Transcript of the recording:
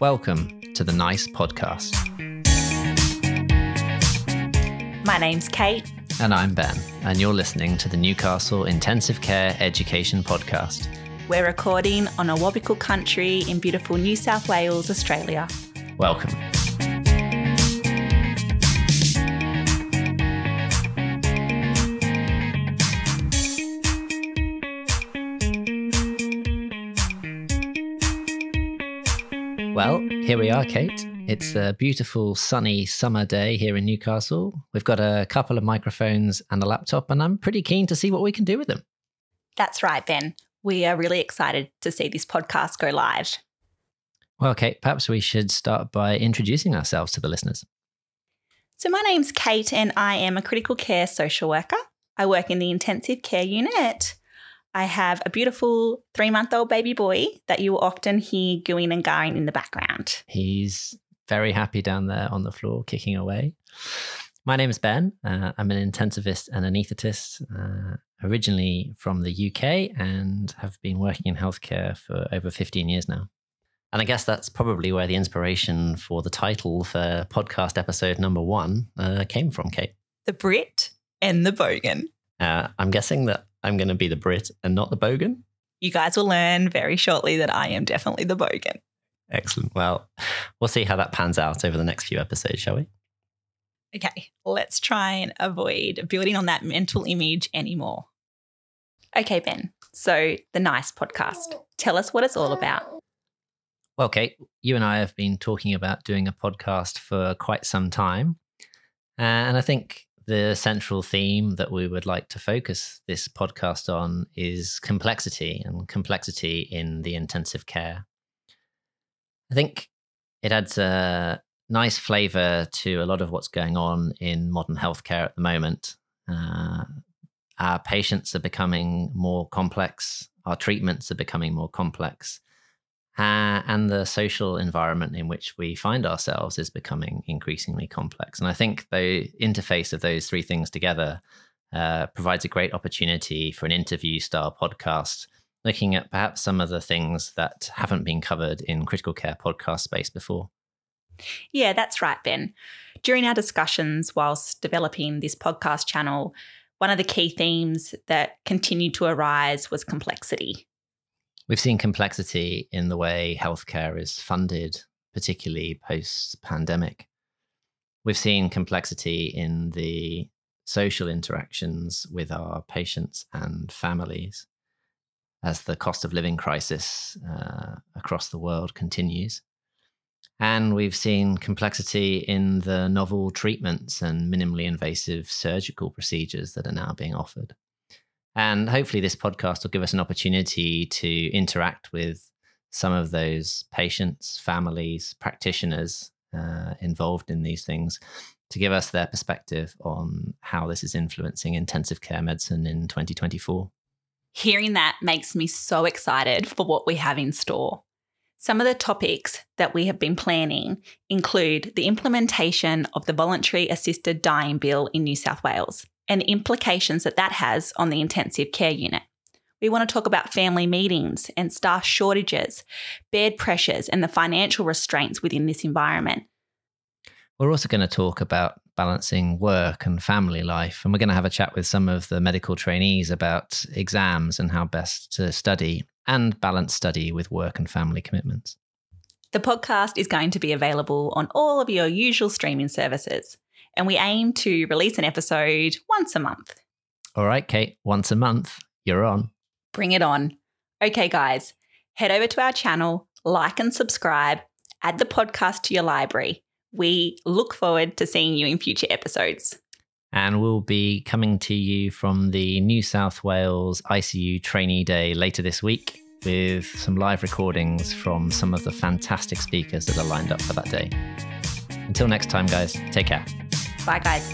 Welcome to the NICE Podcast. My name's Kate. And I'm Ben, and you're listening to the Newcastle Intensive Care Education Podcast. We're recording on a Awabakal country in beautiful New South Wales, Australia. Welcome. Well, here we are, Kate. It's a beautiful sunny summer day here in Newcastle. We've got a couple of microphones and a laptop, and I'm pretty keen to see what we can do with them. That's right, Ben. We are really excited to see this podcast go live. Well, Kate, perhaps we should start by introducing ourselves to the listeners. So, my name's Kate, and I am a critical care social worker. I work in the intensive care unit. I have a beautiful three month old baby boy that you will often hear gooing and garring in the background. He's very happy down there on the floor, kicking away. My name is Ben. Uh, I'm an intensivist and an anaesthetist, uh, originally from the UK, and have been working in healthcare for over 15 years now. And I guess that's probably where the inspiration for the title for podcast episode number one uh, came from, Kate. The Brit and the Bogan. Uh, I'm guessing that I'm going to be the Brit and not the Bogan. You guys will learn very shortly that I am definitely the Bogan. Excellent. Well, we'll see how that pans out over the next few episodes, shall we? Okay, let's try and avoid building on that mental image anymore. Okay, Ben. So, the NICE podcast. Tell us what it's all about. Well, Kate, you and I have been talking about doing a podcast for quite some time. And I think the central theme that we would like to focus this podcast on is complexity and complexity in the intensive care. I think it adds a nice flavor to a lot of what's going on in modern healthcare at the moment. Uh, our patients are becoming more complex, our treatments are becoming more complex. Uh, and the social environment in which we find ourselves is becoming increasingly complex. And I think the interface of those three things together uh, provides a great opportunity for an interview style podcast, looking at perhaps some of the things that haven't been covered in critical care podcast space before. Yeah, that's right, Ben. During our discussions whilst developing this podcast channel, one of the key themes that continued to arise was complexity. We've seen complexity in the way healthcare is funded, particularly post pandemic. We've seen complexity in the social interactions with our patients and families as the cost of living crisis uh, across the world continues. And we've seen complexity in the novel treatments and minimally invasive surgical procedures that are now being offered. And hopefully, this podcast will give us an opportunity to interact with some of those patients, families, practitioners uh, involved in these things to give us their perspective on how this is influencing intensive care medicine in 2024. Hearing that makes me so excited for what we have in store. Some of the topics that we have been planning include the implementation of the Voluntary Assisted Dying Bill in New South Wales and the implications that that has on the intensive care unit. We want to talk about family meetings and staff shortages, bed pressures, and the financial restraints within this environment. We're also going to talk about balancing work and family life. And we're going to have a chat with some of the medical trainees about exams and how best to study and balance study with work and family commitments. The podcast is going to be available on all of your usual streaming services, and we aim to release an episode once a month. All right, Kate, once a month, you're on. Bring it on. Okay, guys, head over to our channel, like and subscribe, add the podcast to your library. We look forward to seeing you in future episodes. And we'll be coming to you from the New South Wales ICU Trainee Day later this week with some live recordings from some of the fantastic speakers that are lined up for that day. Until next time, guys, take care. Bye, guys.